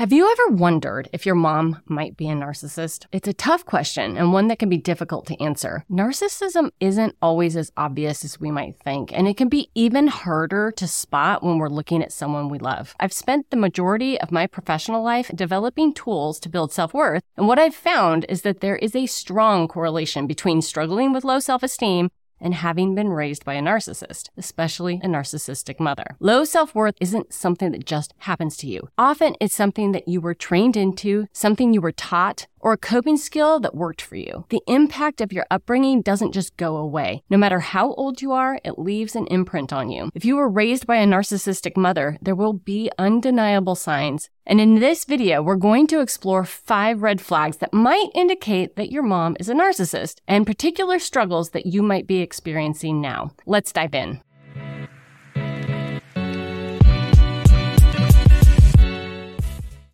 Have you ever wondered if your mom might be a narcissist? It's a tough question and one that can be difficult to answer. Narcissism isn't always as obvious as we might think, and it can be even harder to spot when we're looking at someone we love. I've spent the majority of my professional life developing tools to build self worth, and what I've found is that there is a strong correlation between struggling with low self esteem and having been raised by a narcissist, especially a narcissistic mother. Low self worth isn't something that just happens to you. Often it's something that you were trained into, something you were taught, or a coping skill that worked for you. The impact of your upbringing doesn't just go away. No matter how old you are, it leaves an imprint on you. If you were raised by a narcissistic mother, there will be undeniable signs. And in this video, we're going to explore five red flags that might indicate that your mom is a narcissist and particular struggles that you might be experiencing now. Let's dive in.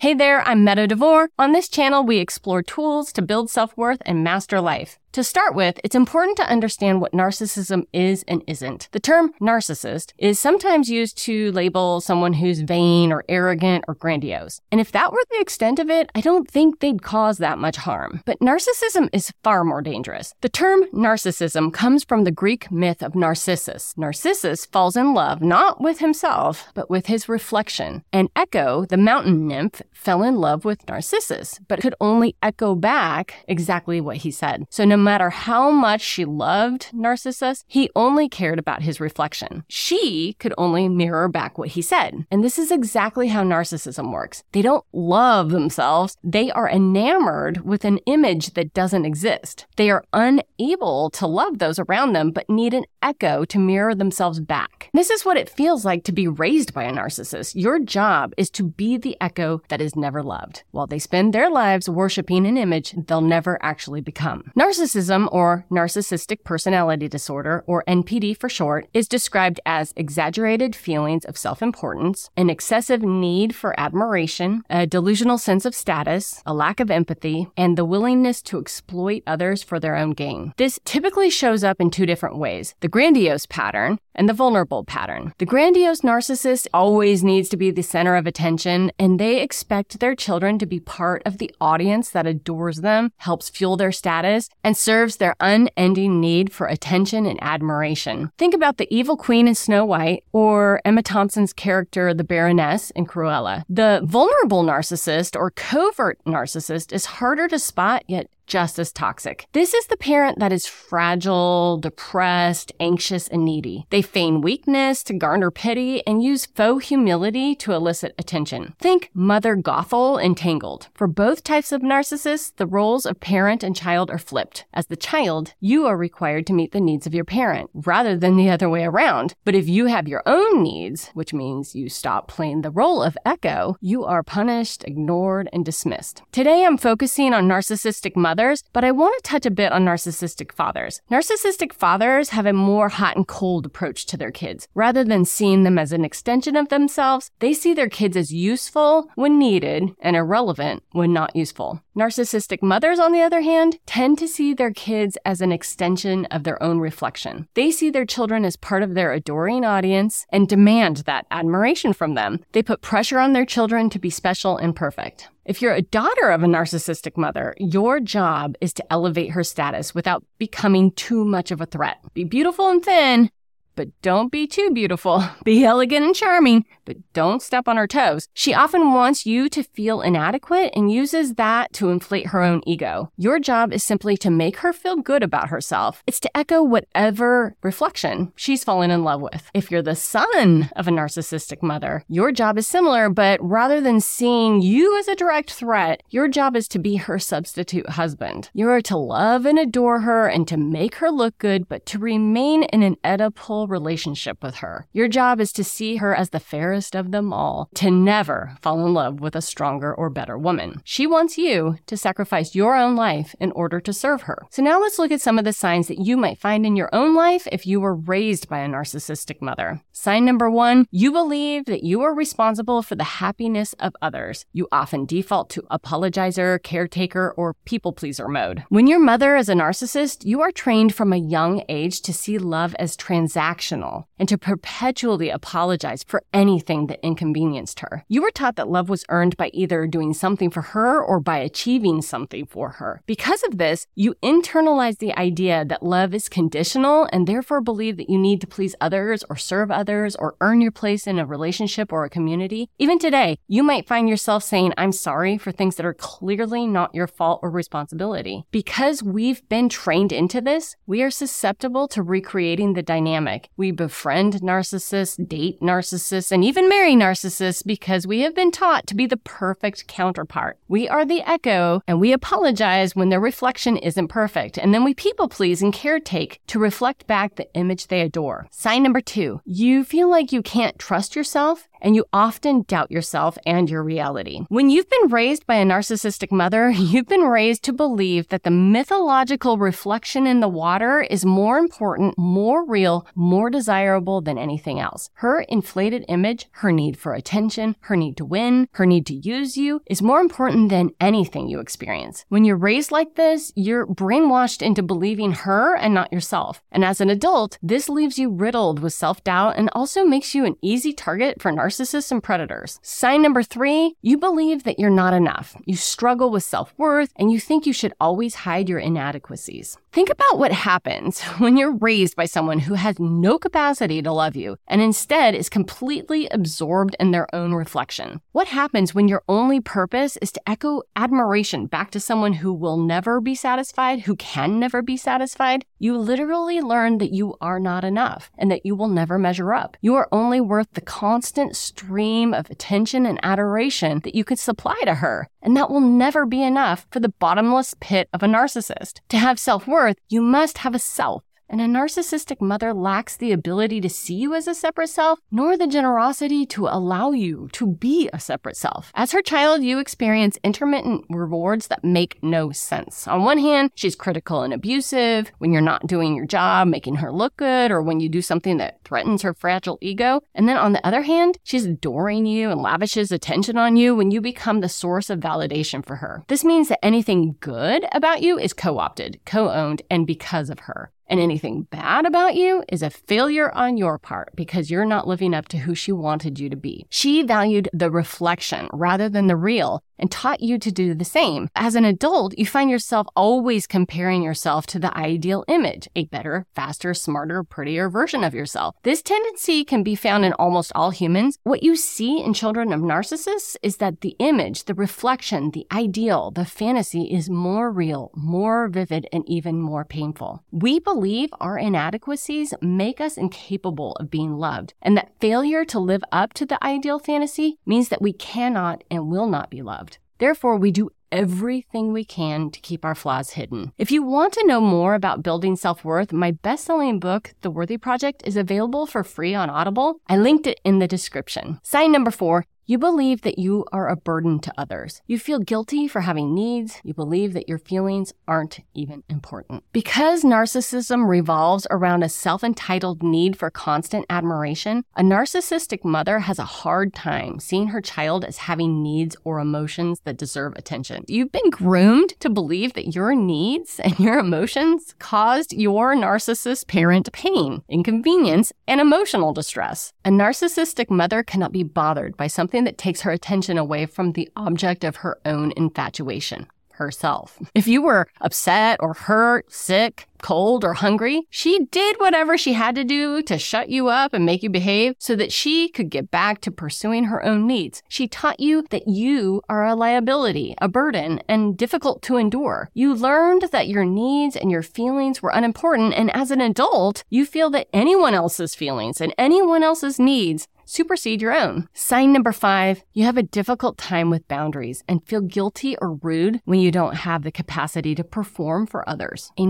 Hey there, I'm Meadow DeVore. On this channel, we explore tools to build self worth and master life. To start with, it's important to understand what narcissism is and isn't. The term narcissist is sometimes used to label someone who's vain or arrogant or grandiose. And if that were the extent of it, I don't think they'd cause that much harm. But narcissism is far more dangerous. The term narcissism comes from the Greek myth of Narcissus. Narcissus falls in love not with himself, but with his reflection. And Echo, the mountain nymph, fell in love with Narcissus, but could only echo back exactly what he said. So no matter how much she loved Narcissus, he only cared about his reflection. She could only mirror back what he said. And this is exactly how narcissism works. They don't love themselves. They are enamored with an image that doesn't exist. They are unable to love those around them, but need an echo to mirror themselves back. This is what it feels like to be raised by a narcissist. Your job is to be the echo that is never loved, while they spend their lives worshiping an image they'll never actually become. Narcissism Narcissism, or Narcissistic Personality Disorder, or NPD for short, is described as exaggerated feelings of self importance, an excessive need for admiration, a delusional sense of status, a lack of empathy, and the willingness to exploit others for their own gain. This typically shows up in two different ways the grandiose pattern, and the vulnerable pattern. The grandiose narcissist always needs to be the center of attention, and they expect their children to be part of the audience that adores them, helps fuel their status, and serves their unending need for attention and admiration. Think about the evil queen in Snow White or Emma Thompson's character, the Baroness in Cruella. The vulnerable narcissist or covert narcissist is harder to spot yet just as toxic. This is the parent that is fragile, depressed, anxious, and needy. They feign weakness to garner pity and use faux humility to elicit attention. Think Mother Gothel in Tangled. For both types of narcissists, the roles of parent and child are flipped. As the child, you are required to meet the needs of your parent rather than the other way around. But if you have your own needs, which means you stop playing the role of echo, you are punished, ignored, and dismissed. Today I'm focusing on narcissistic mothers mothers, but I want to touch a bit on narcissistic fathers. Narcissistic fathers have a more hot and cold approach to their kids. Rather than seeing them as an extension of themselves, they see their kids as useful when needed and irrelevant when not useful. Narcissistic mothers, on the other hand, tend to see their kids as an extension of their own reflection. They see their children as part of their adoring audience and demand that admiration from them. They put pressure on their children to be special and perfect. If you're a daughter of a narcissistic mother, your job is to elevate her status without becoming too much of a threat. Be beautiful and thin, but don't be too beautiful. Be elegant and charming, but don't step on her toes. She often wants you to feel inadequate and uses that to inflate her own ego. Your job is simply to make her feel good about herself. It's to echo whatever reflection she's fallen in love with. If you're the son of a narcissistic mother, your job is similar, but rather than seeing you as a direct threat, your job is to be her substitute husband. You are to love and adore her and to make her look good, but to remain in an Oedipal relationship with her. Your job is to see her as the fairest of them all, to never fall in love with a stronger or better woman. She wants you to sacrifice your own life in order to serve her. So now let's look at some of the signs that you might find in your own life if you were raised by a narcissistic mother. Sign number one, you believe that you are responsible for the happiness of others. You often default to apologizer, caretaker, or people pleaser mode. When your mother is a narcissist, you are trained from a young age to see love as transactional and to perpetually apologize for anything anything that inconvenienced her. You were taught that love was earned by either doing something for her or by achieving something for her. Because of this, you internalize the idea that love is conditional and therefore believe that you need to please others or serve others or earn your place in a relationship or a community. Even today, you might find yourself saying, I'm sorry for things that are clearly not your fault or responsibility. Because we've been trained into this, we are susceptible to recreating the dynamic. We befriend narcissists, date narcissists, and even marry narcissists because we have been taught to be the perfect counterpart. We are the echo and we apologize when their reflection isn't perfect. And then we people please and caretake to reflect back the image they adore. Sign number two, you feel like you can't trust yourself and you often doubt yourself and your reality. When you've been raised by a narcissistic mother, you've been raised to believe that the mythological reflection in the water is more important, more real, more desirable than anything else. Her inflated image, her need for attention, her need to win, her need to use you is more important than anything you experience. When you're raised like this, you're brainwashed into believing her and not yourself. And as an adult, this leaves you riddled with self doubt and also makes you an easy target for narcissists narcissists and predators. Sign number three, you believe that you're not enough. You struggle with self worth and you think you should always hide your inadequacies. Think about what happens when you're raised by someone who has no capacity to love you and instead is completely absorbed in their own reflection. What happens when your only purpose is to echo admiration back to someone who will never be satisfied, who can never be satisfied? You literally learn that you are not enough and that you will never measure up. You are only worth the constant stream of attention and adoration that you can supply to her. And that will never be enough for the bottomless pit of a narcissist. To have self worth, you must have a self. And a narcissistic mother lacks the ability to see you as a separate self, nor the generosity to allow you to be a separate self. As her child, you experience intermittent rewards that make no sense. On one hand, she's critical and abusive when you're not doing your job, making her look good, or when you do something that threatens her fragile ego. And then on the other hand, she's adoring you and lavishes attention on you when you become the source of validation for her. This means that anything good about you is co opted, co owned, and because of her. And anything bad about you is a failure on your part because you're not living up to who she wanted you to be. She valued the reflection rather than the real and taught you to do the same. As an adult, you find yourself always comparing yourself to the ideal image, a better, faster, smarter, prettier version of yourself. This tendency can be found in almost all humans. What you see in children of narcissists is that the image, the reflection, the ideal, the fantasy is more real, more vivid, and even more painful. We believe our inadequacies make us incapable of being loved, and that failure to live up to the ideal fantasy means that we cannot and will not be loved. Therefore, we do everything we can to keep our flaws hidden. If you want to know more about building self worth, my best selling book, The Worthy Project, is available for free on Audible. I linked it in the description. Sign number four you believe that you are a burden to others. You feel guilty for having needs. You believe that your feelings aren't even important. Because narcissism revolves around a self entitled need for constant admiration, a narcissistic mother has a hard time seeing her child as having needs or emotions that deserve attention. You've been groomed to believe that your needs and your emotions caused your narcissist parent pain, inconvenience, and emotional distress. A narcissistic mother cannot be bothered by something something that takes her attention away from the object of her own infatuation herself. If you were upset or hurt, sick, cold, or hungry, she did whatever she had to do to shut you up and make you behave so that she could get back to pursuing her own needs. She taught you that you are a liability, a burden, and difficult to endure. You learned that your needs and your feelings were unimportant, and as an adult, you feel that anyone else's feelings and anyone else's needs supersede your own. Sign number five, you have a difficult time with boundaries and feel guilty or rude when you don't have the capacity to perform for others. A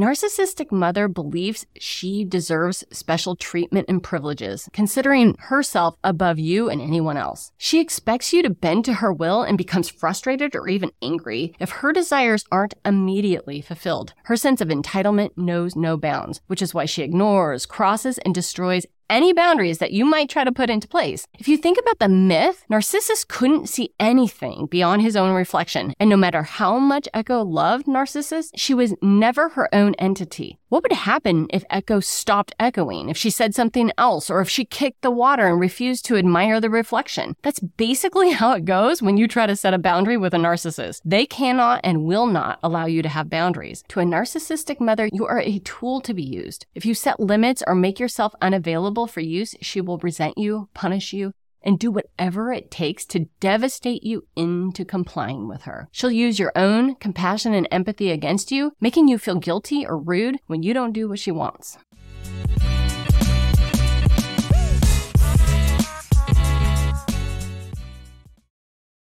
mother believes she deserves special treatment and privileges, considering herself above you and anyone else. She expects you to bend to her will and becomes frustrated or even angry if her desires aren't immediately fulfilled. Her sense of entitlement knows no bounds, which is why she ignores, crosses, and destroys any boundaries that you might try to put into place. If you think about the myth, Narcissus couldn't see anything beyond his own reflection. And no matter how much Echo loved Narcissus, she was never her own entity. What would happen if Echo stopped echoing, if she said something else, or if she kicked the water and refused to admire the reflection? That's basically how it goes when you try to set a boundary with a narcissist. They cannot and will not allow you to have boundaries. To a narcissistic mother, you are a tool to be used. If you set limits or make yourself unavailable for use, she will resent you, punish you, and do whatever it takes to devastate you into complying with her. She'll use your own compassion and empathy against you, making you feel guilty or rude when you don't do what she wants.